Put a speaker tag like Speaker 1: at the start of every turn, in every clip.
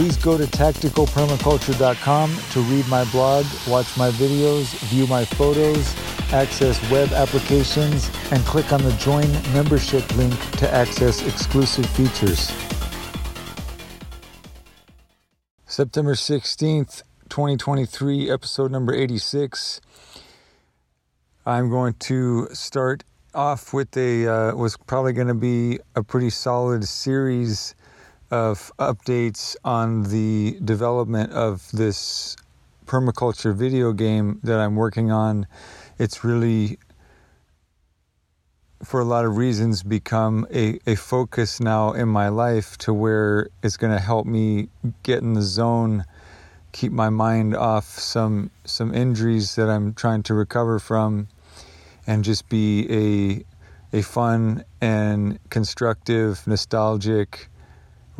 Speaker 1: Please go to tacticalpermaculture.com to read my blog, watch my videos, view my photos, access web applications, and click on the Join Membership link to access exclusive features. September 16th, 2023, episode number 86. I'm going to start off with a, uh, was probably going to be a pretty solid series of updates on the development of this permaculture video game that I'm working on. It's really, for a lot of reasons, become a, a focus now in my life to where it's going to help me get in the zone, keep my mind off some some injuries that I'm trying to recover from, and just be a a fun and constructive, nostalgic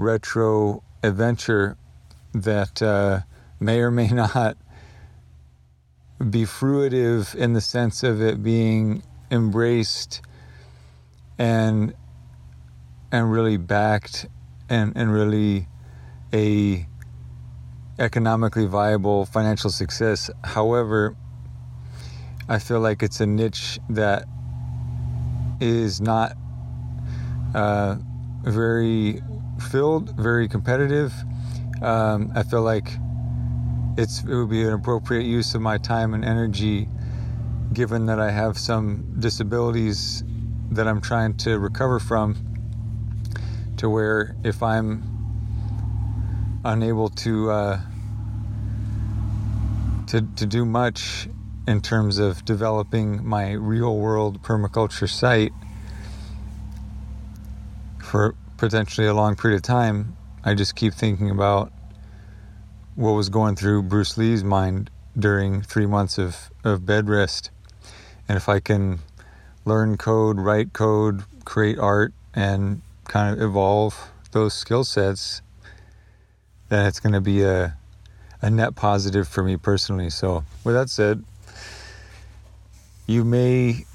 Speaker 1: retro adventure that uh, may or may not be fruitive in the sense of it being embraced and and really backed and, and really a economically viable financial success. However, I feel like it's a niche that is not uh, very filled, very competitive. Um, I feel like it's it would be an appropriate use of my time and energy, given that I have some disabilities that I'm trying to recover from. To where if I'm unable to uh, to to do much in terms of developing my real world permaculture site for potentially a long period of time, I just keep thinking about what was going through Bruce Lee's mind during three months of, of bed rest. And if I can learn code, write code, create art, and kind of evolve those skill sets, then it's going to be a, a net positive for me personally. So, with that said, you may,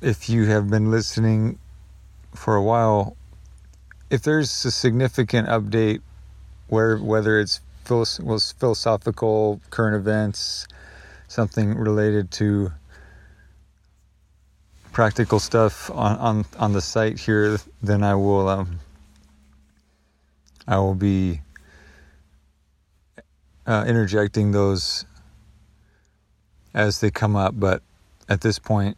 Speaker 1: if you have been listening for a while, if there's a significant update, where whether it's philosophical, current events, something related to practical stuff on, on, on the site here, then I will um, I will be uh, interjecting those as they come up. But at this point,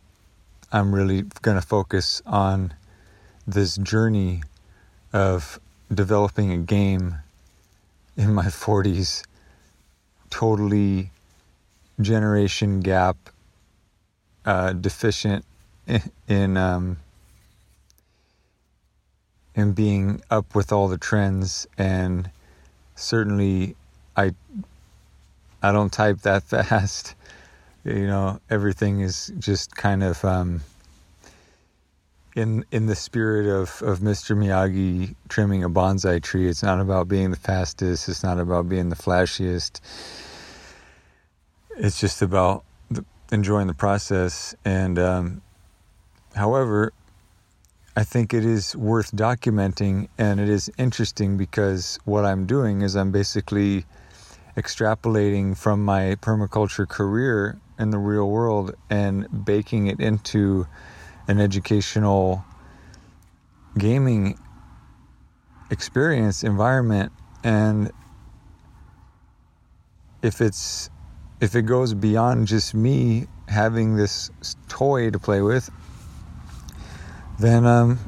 Speaker 1: I'm really going to focus on this journey of developing a game in my 40s, totally generation gap, uh, deficient in, in um, in being up with all the trends, and certainly I I don't type that fast. You know, everything is just kind of um, in in the spirit of of Mr. Miyagi trimming a bonsai tree. It's not about being the fastest. It's not about being the flashiest. It's just about the, enjoying the process. And um, however, I think it is worth documenting, and it is interesting because what I'm doing is I'm basically extrapolating from my permaculture career in the real world and baking it into an educational gaming experience environment and if it's if it goes beyond just me having this toy to play with then um,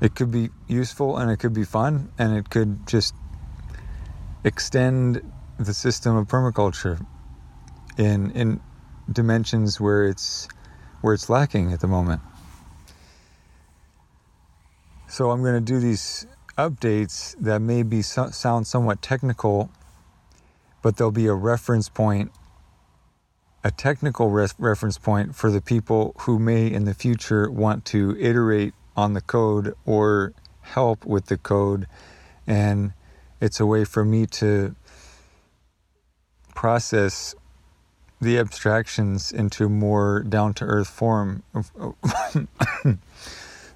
Speaker 1: it could be useful and it could be fun and it could just extend the system of permaculture in in dimensions where it's where it's lacking at the moment. So I'm going to do these updates that may be so, sound somewhat technical, but there'll be a reference point a technical reference point for the people who may in the future want to iterate on the code or help with the code. And it's a way for me to process the abstractions into more down to earth form of,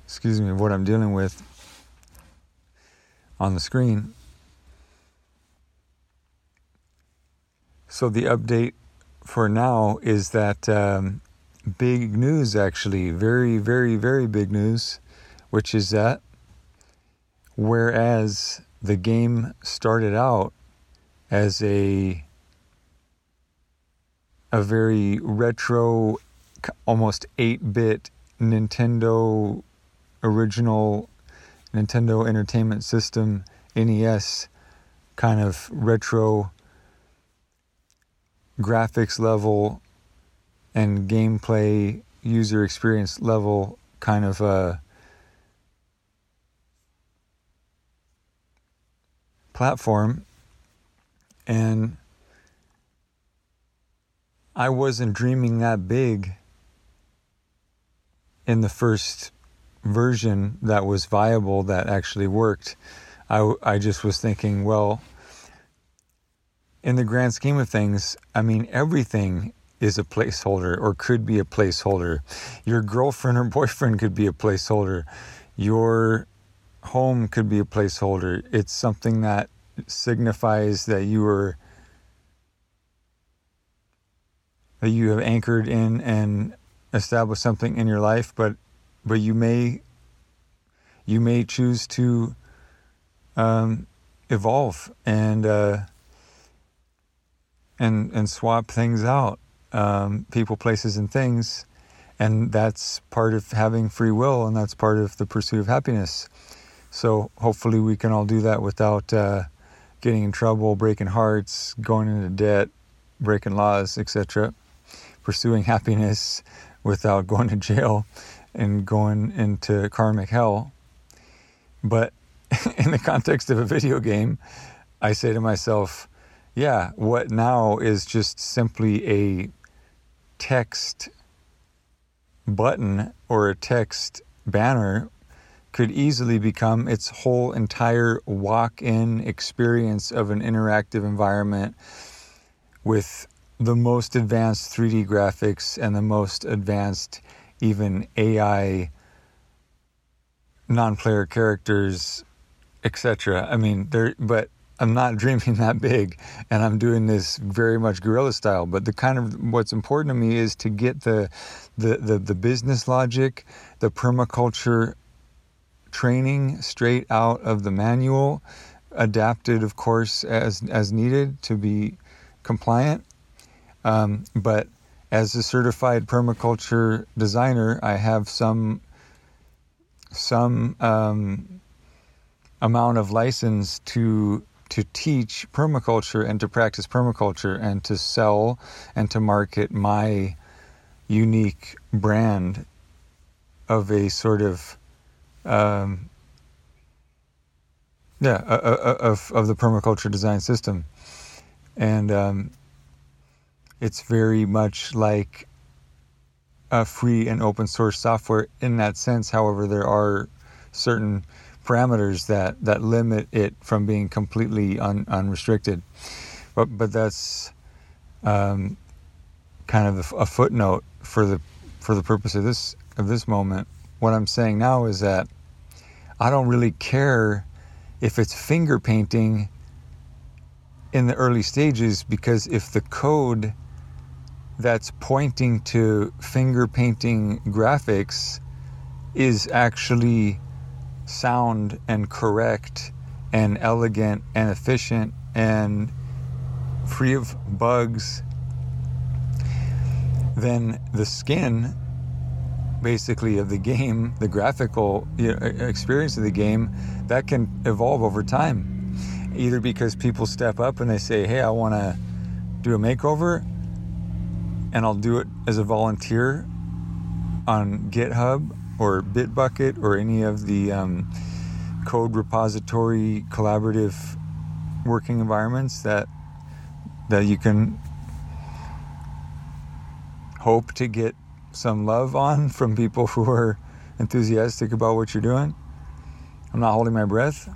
Speaker 1: excuse me, what I'm dealing with on the screen. So the update for now is that um, big news, actually, very, very, very big news, which is that whereas the game started out as a a very retro, almost 8 bit Nintendo original Nintendo Entertainment System NES kind of retro graphics level and gameplay user experience level kind of uh, platform. And I wasn't dreaming that big in the first version that was viable that actually worked. I, I just was thinking, well, in the grand scheme of things, I mean, everything is a placeholder or could be a placeholder. Your girlfriend or boyfriend could be a placeholder. Your home could be a placeholder. It's something that signifies that you are that you have anchored in and established something in your life, but but you may you may choose to um, evolve and uh, and and swap things out, um, people, places, and things, and that's part of having free will, and that's part of the pursuit of happiness. So hopefully we can all do that without uh, getting in trouble, breaking hearts, going into debt, breaking laws, etc pursuing happiness without going to jail and going into karmic hell. But in the context of a video game, I say to myself, yeah, what now is just simply a text button or a text banner could easily become its whole entire walk in experience of an interactive environment with the most advanced 3D graphics and the most advanced even AI non-player characters, etc. I mean, there but I'm not dreaming that big and I'm doing this very much guerrilla style, but the kind of what's important to me is to get the the the, the business logic, the permaculture training straight out of the manual, adapted of course as as needed to be compliant um, but as a certified permaculture designer, I have some some um, amount of license to to teach permaculture and to practice permaculture and to sell and to market my unique brand of a sort of um, yeah of of the permaculture design system. And um, it's very much like a free and open source software in that sense. However, there are certain parameters that, that limit it from being completely un, unrestricted. But but that's um, kind of a, footnote for the for the purpose of this of this moment. What I'm saying now is that I don't really care if it's finger painting in the early stages because if the code that's pointing to finger painting graphics is actually sound and correct and elegant and efficient and free of bugs, then the skin basically of the game, the graphical you know, experience of the game, that can evolve over time. Either because people step up and they say, hey, I want to do a makeover, and I'll do it as a volunteer on GitHub or Bitbucket or any of the um, code repository collaborative working environments that that you can hope to get some love on from people who are enthusiastic about what you're doing. I'm not holding my breath.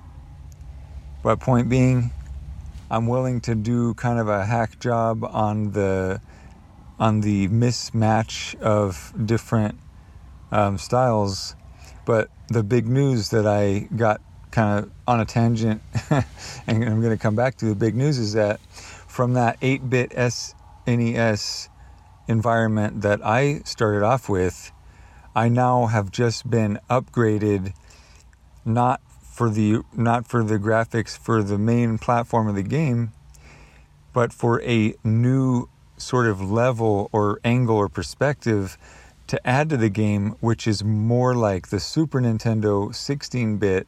Speaker 1: But point being, I'm willing to do kind of a hack job on the on the mismatch of different um, styles. But the big news that I got kind of on a tangent, and I'm going to come back to the big news is that from that 8-bit SNES environment that I started off with, I now have just been upgraded not for the not for the graphics for the main platform of the game, but for a new sort of level or angle or perspective to add to the game, which is more like the Super Nintendo 16-bit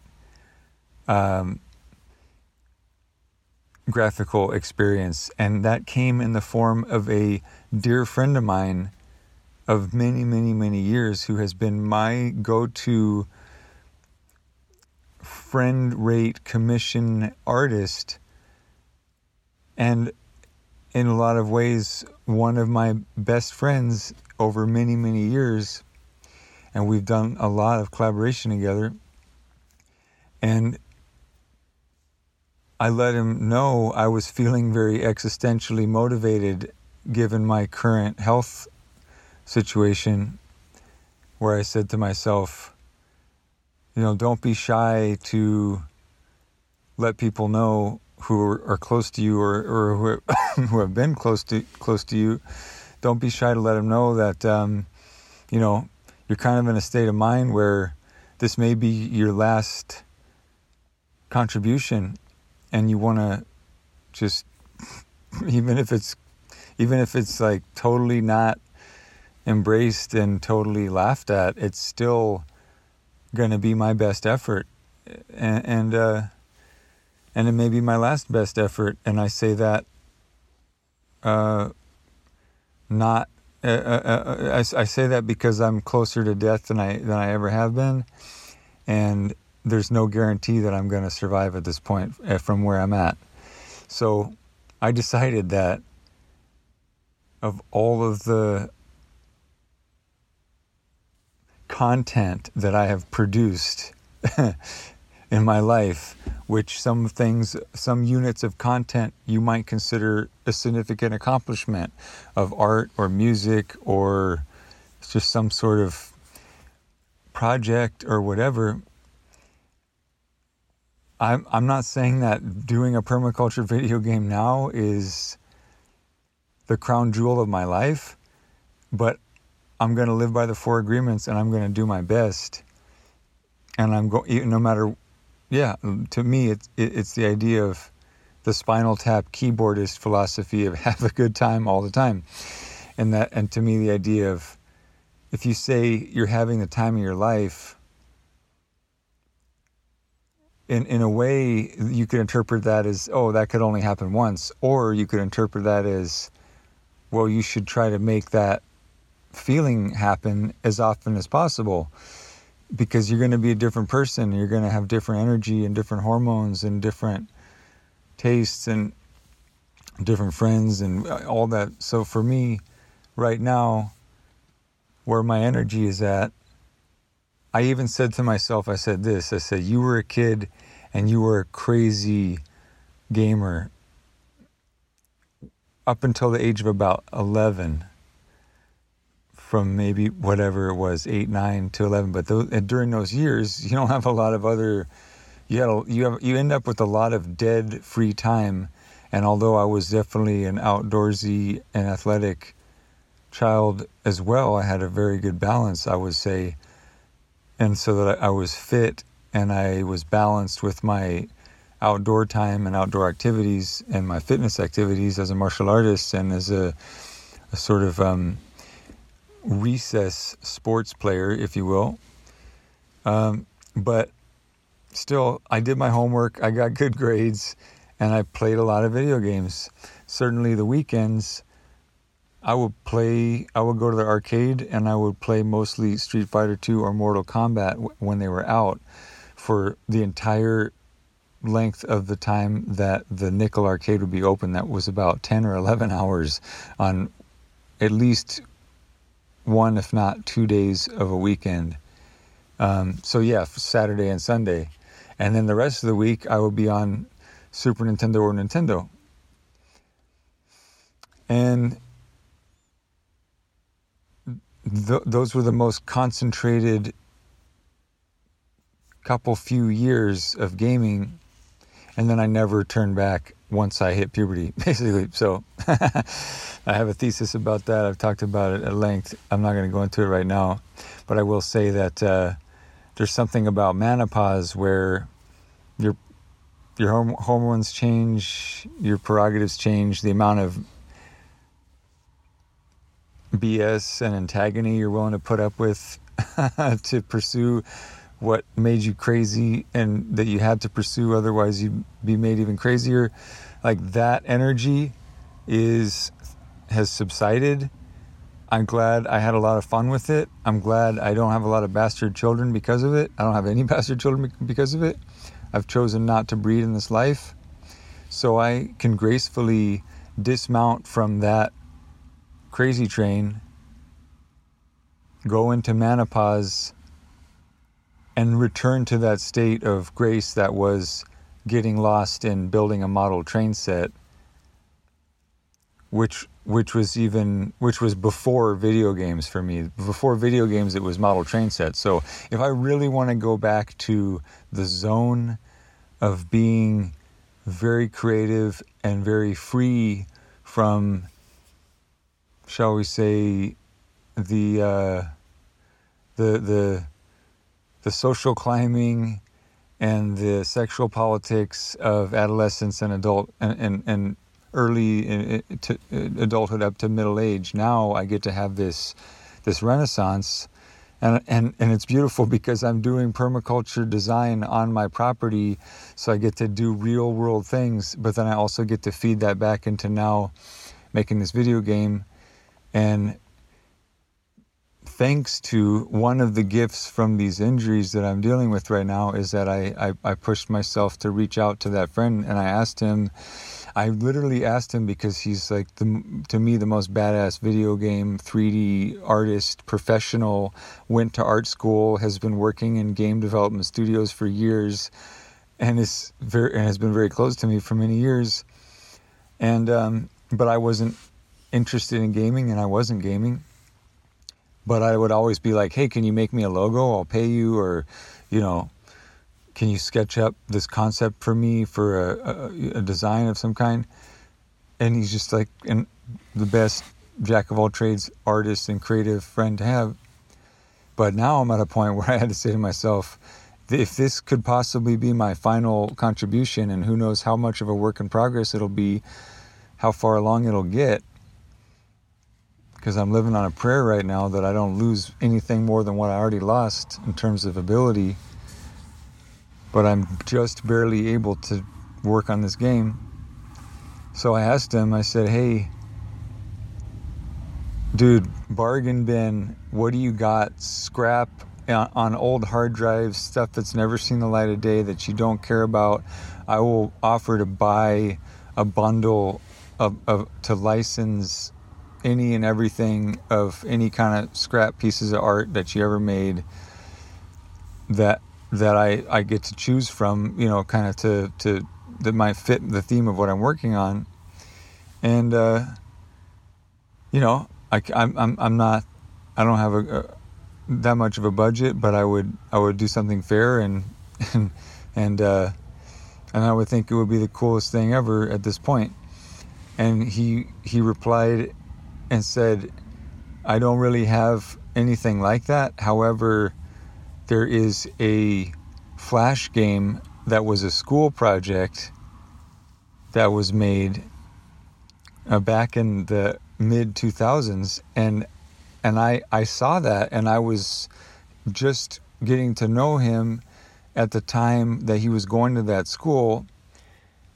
Speaker 1: um, graphical experience, and that came in the form of a dear friend of mine of many, many, many years who has been my go-to friend rate commission artist. And in a lot of ways one of my best friends over many many years and we've done a lot of collaboration together. And I let him know I was feeling very existentially motivated given my current health situation where I said to myself you know, don't be shy to let people know who are, close to you or, or who, who have been close to close to you. Don't be shy to let them know that um, you know you're kind of in a state of mind where this may be your last contribution, and you want to just even if it's even if it's like totally not embraced and totally laughed at, it's still going to be my best effort, and and, uh, and it may be my last best effort. And I say that uh, not. Uh, uh, uh I, I say that because I'm closer to death than I than I ever have been, and there's no guarantee that I'm going to survive at this point uh, from where I'm at. So, I decided that of all of the content that I have produced in my life, which some things, some units of content you might consider a significant accomplishment of art or music or just some sort of project or whatever. I'm, I'm not saying that doing a permaculture video game now is the crown jewel of my life, but I'm going to live by the four agreements and I'm going to do my best. And I'm going, no matter, yeah, um, to me, it's, it's the idea of the Spinal Tap keyboardist philosophy of have a good time all the time. And that, and to me, the idea of if you say you're having the time of your life, in, in a way, you could interpret that as, oh, that could only happen once. Or you could interpret that as, well, you should try to make that feeling happen as often as possible because you're going to be a different person. You're going to have different energy and different hormones and different tastes and different friends and uh, all that. So for me, right now, where my energy is at, I even said to myself, I said this I said, You were a kid and you were a crazy gamer up until the age of about 11 from maybe whatever it was, eight, nine to eleven. But those, during those years, you don't have a lot of other. You had you have you end up with a lot of dead free time, and although I was definitely an outdoorsy and athletic child as well, I had a very good balance, I would say, and so that I was fit and I was balanced with my outdoor time and outdoor activities and my fitness activities as a martial artist and as a, a sort of um, recess sports player, if you will. Um, but still, I did my homework, I got good grades, and I played a lot of video games. Certainly, the weekends, I would play, I would go to the arcade and I would play mostly Street Fighter 2 or Mortal Kombat when they were out for the entire length of the time that the nickel arcade would be open that was about 10 or 11 hours on at least one, if not two days of a weekend. Um, so yeah, Saturday and Sunday, and then the rest of the week I will be on Super Nintendo or Nintendo. And th- those were the most concentrated couple few years of gaming and then I never turned back once I hit puberty, basically. So I have a thesis about that. I've talked about it at length. I'm not going to go into it right now, but I will say that uh, there's something about menopause where your your hormones change, your prerogatives change, the amount of BS and antagony you're willing to put up with to pursue what made you crazy and that you had to pursue otherwise you'd be made even crazier. Like that energy is has subsided. I'm glad i had a lot of fun with it. I'm glad i don't have a lot of bastard children because of it. I don't have any bastard children because of it. I've chosen not to breed in this life. So i can gracefully dismount from that crazy train go into menopause and return to that state of grace that was getting lost in building a model train set which which was even which was before video games for me. Before video games it was model train set. So if i really want to go back to the zone of being very creative and very free from shall we say the uh, the the the social climbing and the sexual politics of adolescence and adult and, and, and early uh, uh, to uh, adulthood up to middle age. Now I get to have this this renaissance, and and and it's beautiful because I'm doing permaculture design on my property, so I get to do real world things. But then I also get to feed that back into now making this video game, and thanks to one of the gifts from these injuries that I'm dealing with right now is that I, I, I, pushed myself to reach out to that friend and I asked him, I literally asked him because he's like the, to me the most badass video game 3D artist, professional, went to art school, has been working in game development studios for years and is very and has been very close to me for many years. And um, but I wasn't interested in gaming and I wasn't gaming but I would always be like, hey, can you make me a logo? I'll pay you, or, you know, can you sketch up this concept for me for a, a, a design of some kind? And he's just like and the best jack of all trades artist and creative friend to have. But now I'm at a point where I had to say to myself, if this could possibly be my final contribution, and who knows how much of a work in progress it'll be, how far along it'll get, because I'm living on a prayer right now that I don't lose anything more than what I already lost in terms of ability. But I'm just barely able to work on this game. So I asked him, I said, hey, dude, bargain bin, what do you got? Scrap on old hard drives, stuff that's never seen the light of day that you don't care about. I will offer to buy a bundle of, of to license any and everything of any kind of scrap pieces of art that you ever made that that I, I get to choose from, you know, kind of to, to that might fit the theme of what I'm working on. And, uh, you know, I, I'm, I'm, I'm not, I don't have a, a, that much of a budget, but I would, I would do something fair and, and, and, uh, and I would think it would be the coolest thing ever at this point. And he, he replied and said, I don't really have anything like that. However, there is a flash game that was a school project that was made uh, back in the mid 2000s and and I I saw that and I was just getting to know him at the time that he was going to that school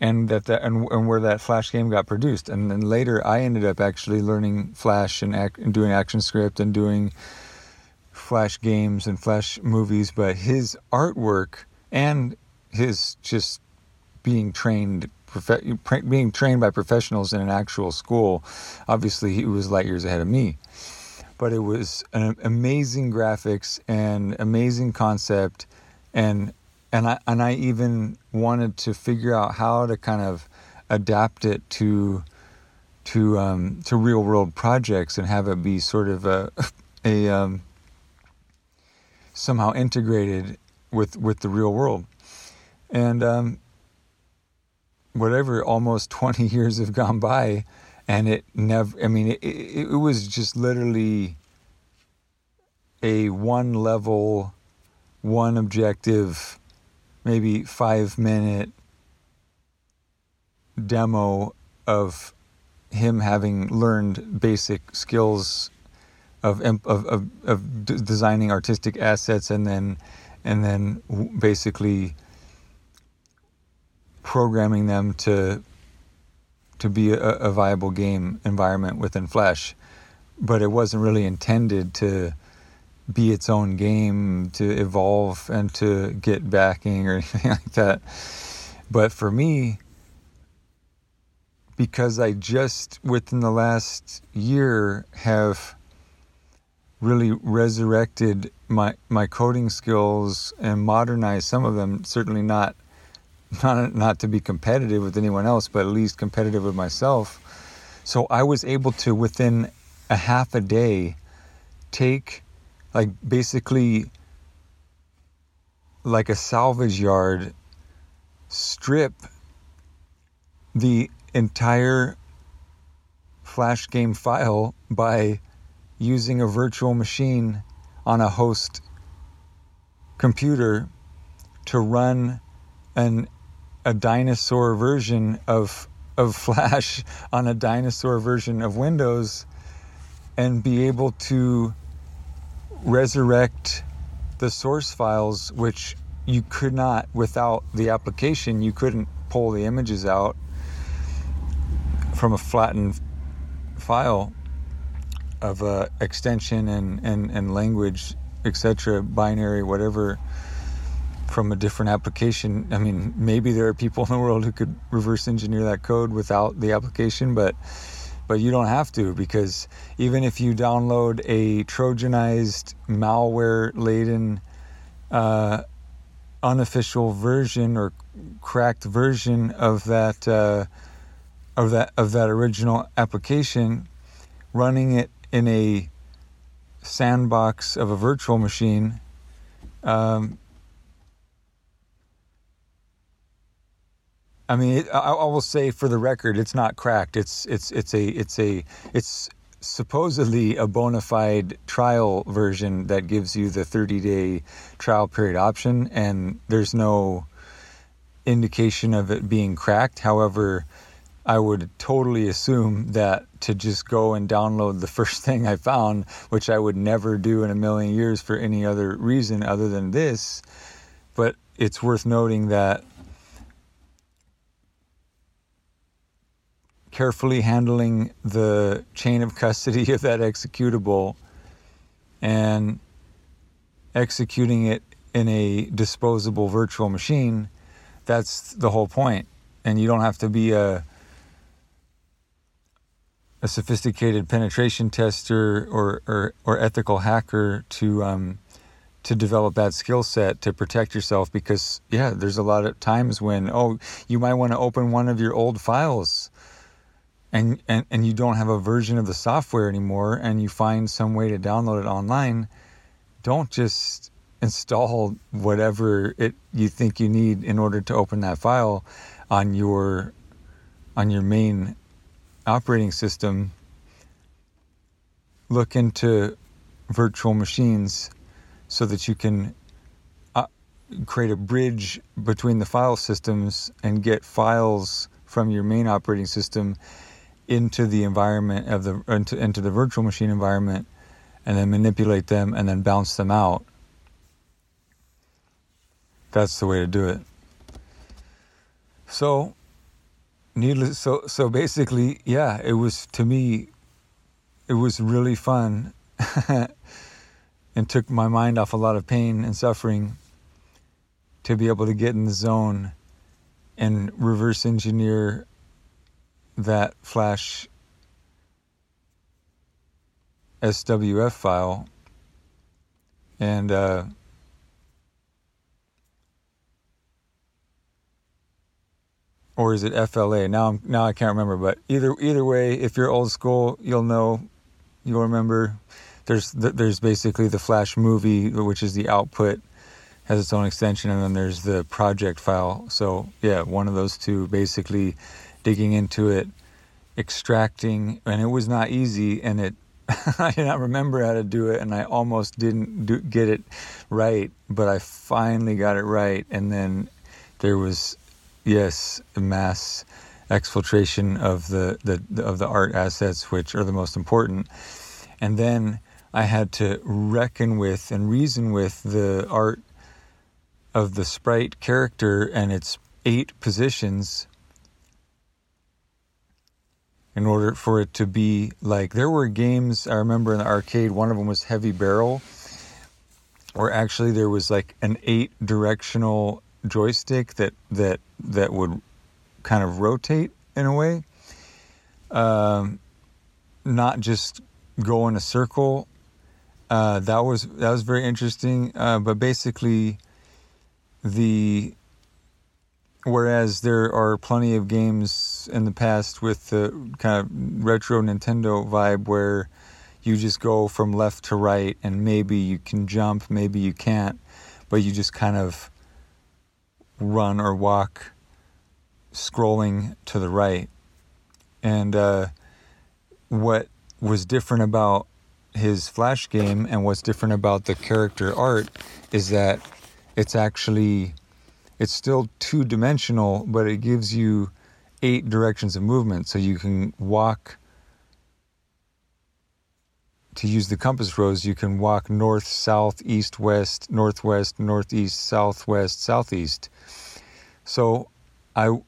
Speaker 1: and that, and, and where that Flash game got produced. And then later, I ended up actually learning Flash and, and doing ActionScript and doing Flash games and Flash movies. But his artwork and his just being trained being trained by professionals in an actual school obviously he was light years ahead of me but it was an amazing graphics and amazing concept and and I and I even wanted to figure out how to kind of adapt it to to um, to real world projects and have it be sort of a a um, somehow integrated with with the real world. And um, whatever almost 20 years have gone by and it never i mean it, it, it was just literally a one level one objective maybe five minute demo of him having learned basic skills of of of, of designing artistic assets and then and then basically programming them to to be a, a viable game environment within Flash, but it wasn't really intended to be its own game to evolve and to get backing or anything like that. But for me, because I just within the last year have really resurrected my my coding skills and modernized some of them certainly not not not to be competitive with anyone else but at least competitive with myself so I was able to within a half a day take like basically like a salvage yard strip the entire flash game file by using a virtual machine on a host computer to run an a dinosaur version of of Flash on a dinosaur version of Windows and be able to resurrect the source files which you could not without the application you couldn't pull the images out from a flattened file of uh, extension and, and, and language, etc., binary, whatever, from a different application. I mean, maybe there are people in the world who could reverse engineer that code without the application, but but you don't have to because even if you download a trojanized, malware-laden, uh, unofficial version or cracked version of that uh, of that of that original application, running it in a sandbox of a virtual machine. Um, I mean, it, I, I, will say for the record, it's not cracked. It's it's it's a it's a it's supposedly a bona fide trial version that gives you the 30 day trial period option, and there's no indication of it being cracked. However, I would totally assume that to just go and download the first thing I found, which I would never do in a million years for any other reason other than this. But it's worth noting that carefully handling the chain of custody of that executable and executing it in a disposable virtual machine, that's the whole point. And you don't have to be a a sophisticated penetration tester or, or, or ethical hacker to um, to develop that skill set to protect yourself because yeah there's a lot of times when oh you might want to open one of your old files and, and and you don't have a version of the software anymore and you find some way to download it online don't just install whatever it you think you need in order to open that file on your on your main operating system. Look into virtual machines so that you can uh, create a bridge between the file systems and get files from your main operating system into the environment of the into, into the virtual machine environment and then manipulate them and then bounce them out. That's the way to do it. So needless so so basically yeah it was to me it was really fun and took my mind off a lot of pain and suffering to be able to get in the zone and reverse engineer that flash SWF file, and uh, or is it FLA? Now I'm now I can't remember, but either either way, if you're old school, you'll know, you'll remember. There's there's basically the Flash movie, which is the output, has its own extension, and then there's the project file. So yeah, one of those two, basically digging into it, extracting, and it was not easy, and it I did not remember how to do it, and I almost didn't do, get it right, but I finally got it right, and then there was yes, mass exfiltration of the, the of the art assets, which are the most important, and then I had to reckon with and reason with the art of the sprite character and its eight positions in order for it to be like there were games I remember in the arcade one of them was Heavy Barrel where actually there was like an eight directional joystick that that that would kind of rotate in a way. Um, not just go in a circle. Uh, that was that was very interesting. Uh, but basically the whereas there are plenty of games in the past with the kind of retro Nintendo vibe where you just go from left to right and maybe you can jump, maybe you can't, but you just kind of run or walk scrolling to the right. And uh, what was different about his Flash game and what's different about the character art is that it's actually it's still two dimensional, but it gives you eight directions of movement. So you can walk, to use the compass rose, you can walk north, south, east, west, northwest, northeast, southwest, southeast. So I,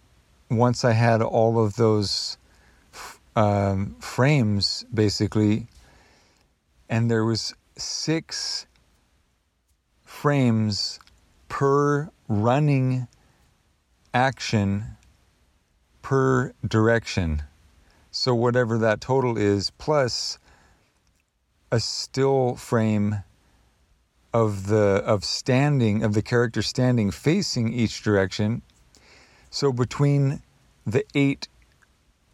Speaker 1: once I had all of those um, frames basically, and there was six frames per running action per direction. So, whatever that total is, plus a still frame of the of standing of the character standing facing each direction so between the eight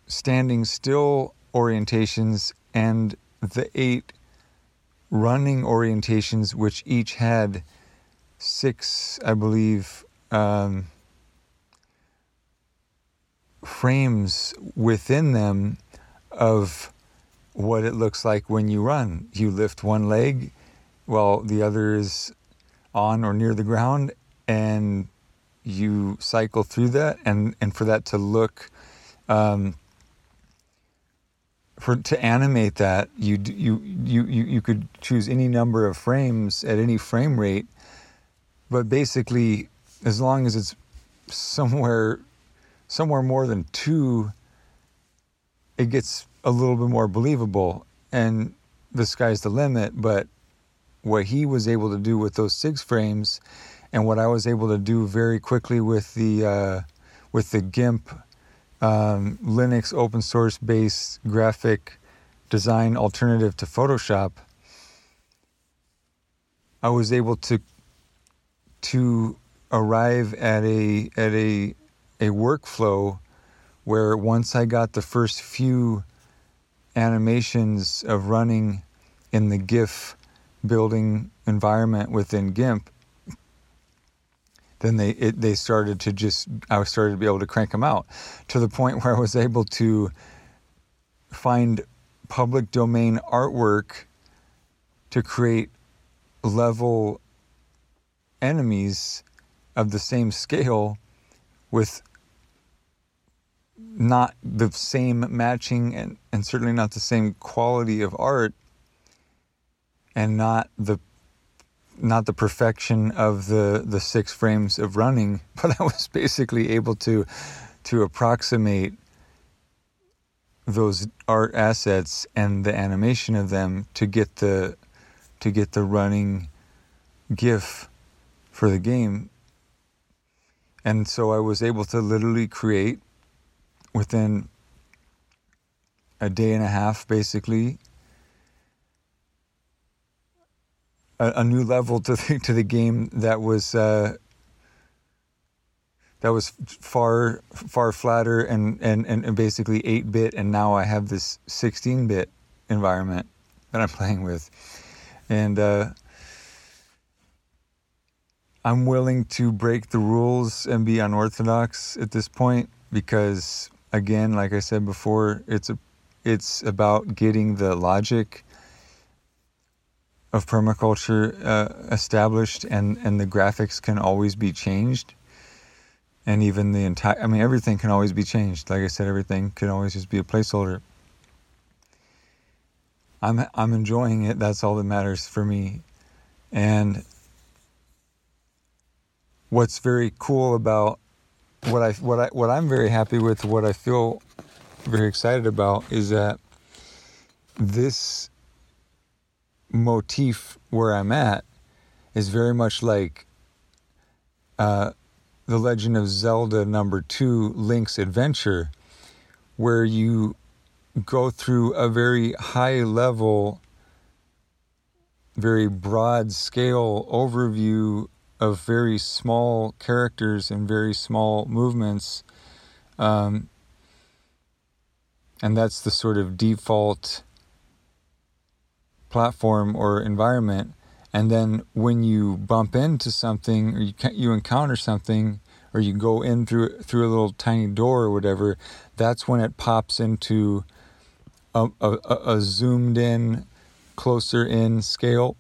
Speaker 1: standing still orientations and the eight running orientations which each had six, I believe, um, frames within them of what it looks like when you run. You lift one leg while the other is on or near the ground, and you cycle through that, and, and for that to look. Um, for to animate that, you you you you you could choose any number of frames at any frame rate, but basically, as long as it's somewhere somewhere more than two, it gets a little bit more believable. And the sky's the limit. But what he was able to do with those six frames, and what I was able to do very quickly with the uh, with the GIMP um, Linux open source based graphic design alternative to Photoshop, I was able to to arrive at a at a a workflow where once I got the first few animations of running in the GIF building environment within GIMP, then they it, they started to just I started to be able to crank them out to the point where I was able to find public domain artwork to create level enemies of the same scale with not the same matching and, and certainly not the same quality of art and not the not the perfection of the the six frames of running but I was basically able to to approximate those art assets and the animation of them to get the to get the running gif for the game. And so I was able to literally create within a day and a half, basically, a, a new level to the, to the game that was uh, that was far far flatter and, and, and basically 8 bit and now I have this 16 bit environment that I'm playing with and uh, I'm willing to break the rules and be unorthodox at this point because again like I said before it's a it's about getting the logic of permaculture uh, established and and the graphics can always be changed. And even the entire i mean everything can always be changed. Like i said everything can always just be a placeholder. I'm i'm enjoying it. That's all that matters for me. And what's very cool about what i what i what i'm very happy with what i feel very excited about is that this motif where I'm at is very much like uh, the Legend of Zelda number two, Link's Adventure, where you go through a very high level, very broad scale overview of very small characters and very small movements. Um, and that's the sort of default platform or environment and then when you bump into something or you you encounter something or you go in through through a little tiny door or whatever that's when it pops into a, a, a zoomed in closer in scale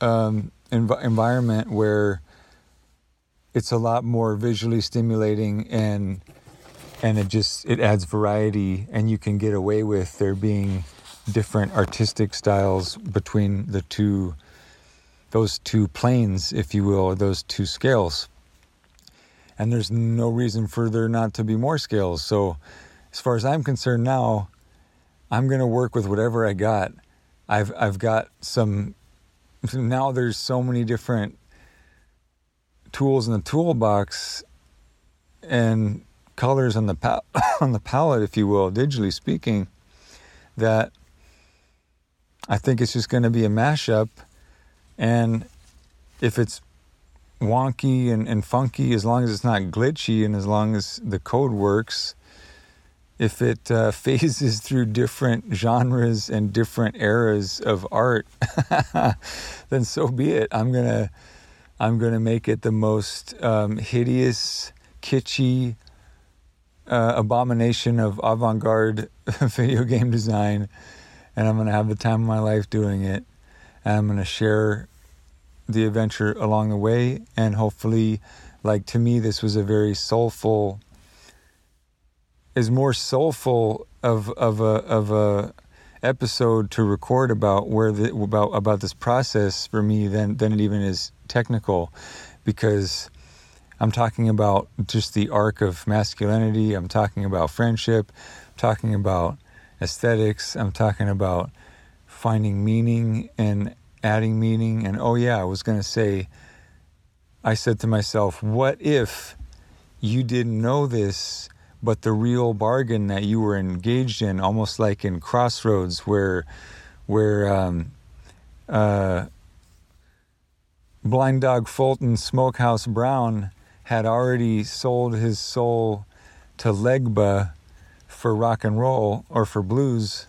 Speaker 1: um, env- environment where it's a lot more visually stimulating and and it just it adds variety and you can get away with there being different artistic styles between the two those two planes if you will those two scales. And there's no reason for there not to be more scales. So as far as i'm concerned now i'm going to work with whatever i got. I've i've got some now there's so many different tools in the toolbox and colors on the on the palette if you will digitally speaking that I think it's just going to be a mashup. And if it's wonky and, and funky, as long as it's not glitchy and as long as the code works, if it uh, phases through different genres and different eras of art, then so be it. I'm gonna, I'm gonna make it the most um, hideous, kitschy uh, abomination of avant-garde video game design and I'm going to have the time of my life doing it. And I'm going to share the adventure along the way. And hopefully, like to me, this was a very soulful, is more soulful of, of a, of a, episode to record about where the about about this process for me than than it even is technical because I'm talking about just the arc of masculinity, I'm talking about friendship, I'm talking about aesthetics. I'm talking about finding meaning and adding meaning. And oh, yeah, I was going to say, I said to myself, what if you didn't know this, but the real bargain that you were engaged in, almost like in Crossroads, where, where, um, uh, Blind Dog Fulton Smokehouse Brown had already sold his soul to Legba for rock and roll or for blues,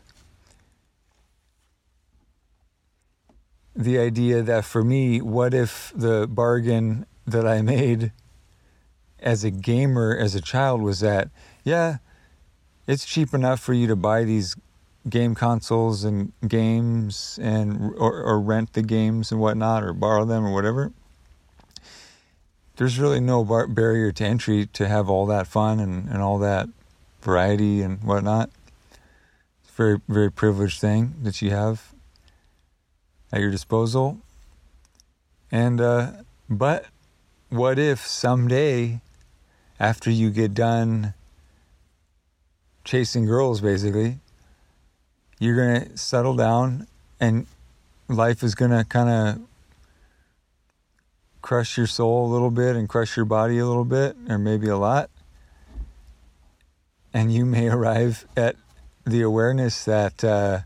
Speaker 1: the idea that for me, what if the bargain that I made as a gamer as a child was that, yeah, it's cheap enough for you to buy these game consoles and games and or, or rent the games and whatnot or borrow them or whatever there's really no bar- barrier to entry to have all that fun and, and all that variety and whatnot. It's a very, very privileged thing that you have at your disposal. And, uh, but what if someday, after you get done chasing girls, basically, you're going to settle down and life is going to kind of crush your soul a little bit and crush your body a little bit, or maybe a lot. And you may arrive at the awareness that uh,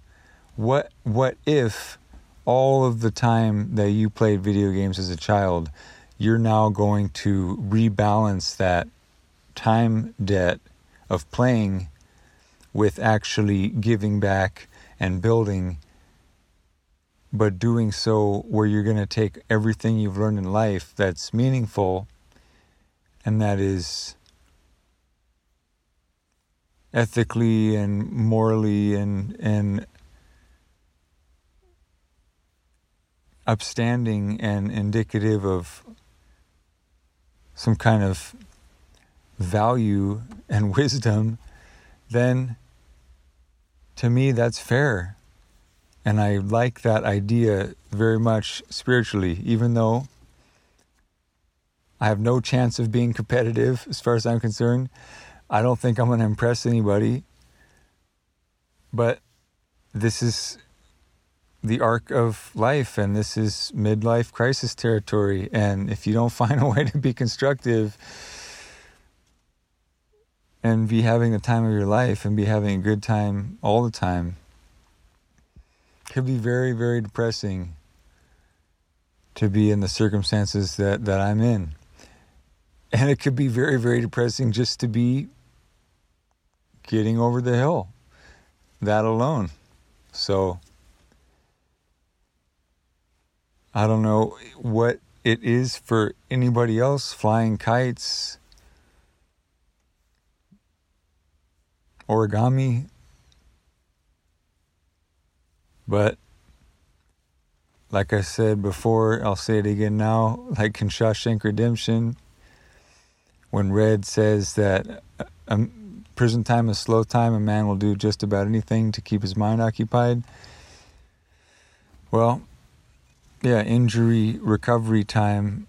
Speaker 1: what what if all of the time that you played video games as a child, you're now going to rebalance that time debt of playing with actually giving back and building, but doing so where you're going to take everything you've learned in life that's meaningful and that is ethically and morally and and upstanding and indicative of some kind of value and wisdom, then to me that's fair. And I like that idea very much spiritually, even though I have no chance of being competitive as far as I'm concerned. I don't think I'm going to impress anybody. But this is the arc of life, and this is midlife crisis territory. And if you don't find a way to be constructive and be having the time of your life and be having a good time all the time, could be very, very depressing to be in the circumstances that, that I'm in. And it could be very, very depressing just to be getting over the hill, that alone. So, I don't know what it is for anybody else flying kites, origami, but like I said before, I'll say it again now, like in Shawshank Redemption, when Red says that um, prison time is slow time, a man will do just about anything to keep his mind occupied. Well, yeah, injury recovery time,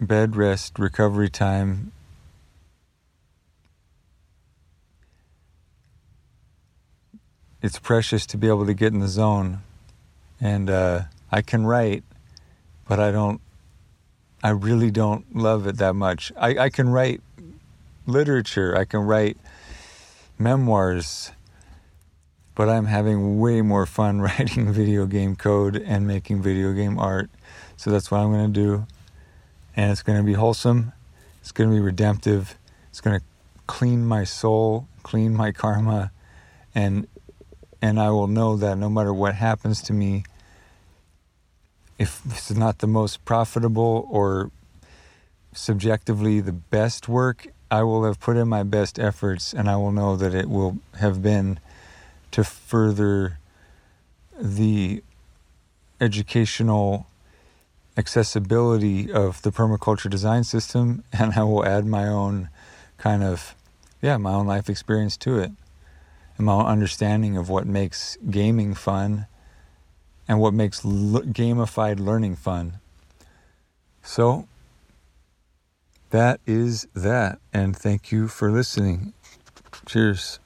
Speaker 1: bed rest recovery time. It's precious to be able to get in the zone. And uh, I can write, but I don't, I really don't love it that much. I, I can write literature, I can write memoirs but I'm having way more fun writing video game code and making video game art. So that's what I'm going to do. And it's going to be wholesome, it's going to be redemptive, it's going to clean my soul, clean my karma, and and I will know that no matter what happens to me, if it's not the most profitable or subjectively the best work, I will have put in my best efforts and I will know that it will have been to further the educational accessibility of the permaculture design system and I will add my own kind of yeah my own life experience to it and my understanding of what makes gaming fun and what makes gamified learning fun. So that is that and thank you for listening. Cheers